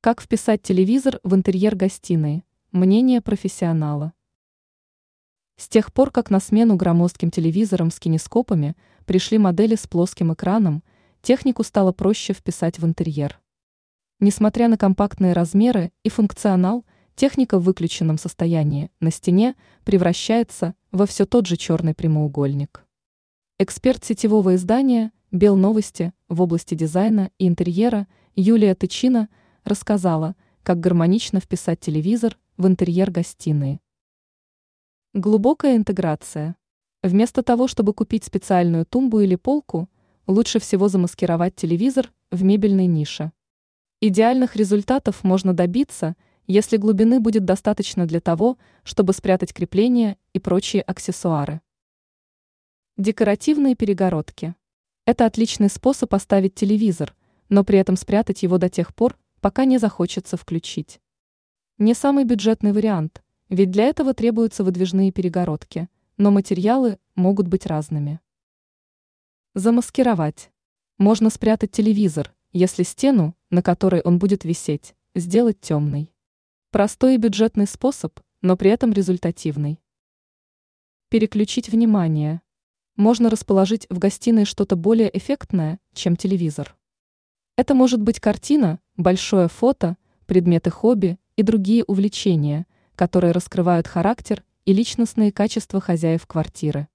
Как вписать телевизор в интерьер гостиной? Мнение профессионала. С тех пор, как на смену громоздким телевизорам с кинескопами пришли модели с плоским экраном, технику стало проще вписать в интерьер. Несмотря на компактные размеры и функционал, техника в выключенном состоянии на стене превращается во все тот же черный прямоугольник. Эксперт сетевого издания «Белновости» в области дизайна и интерьера Юлия Тычина рассказала, как гармонично вписать телевизор в интерьер гостиной. Глубокая интеграция. Вместо того, чтобы купить специальную тумбу или полку, лучше всего замаскировать телевизор в мебельной нише. Идеальных результатов можно добиться, если глубины будет достаточно для того, чтобы спрятать крепления и прочие аксессуары. Декоративные перегородки. Это отличный способ оставить телевизор, но при этом спрятать его до тех пор, пока не захочется включить. Не самый бюджетный вариант, ведь для этого требуются выдвижные перегородки, но материалы могут быть разными. Замаскировать. Можно спрятать телевизор, если стену, на которой он будет висеть, сделать темной. Простой и бюджетный способ, но при этом результативный. Переключить внимание можно расположить в гостиной что-то более эффектное, чем телевизор. Это может быть картина, большое фото, предметы хобби и другие увлечения, которые раскрывают характер и личностные качества хозяев квартиры.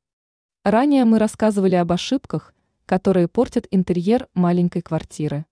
Ранее мы рассказывали об ошибках, которые портят интерьер маленькой квартиры.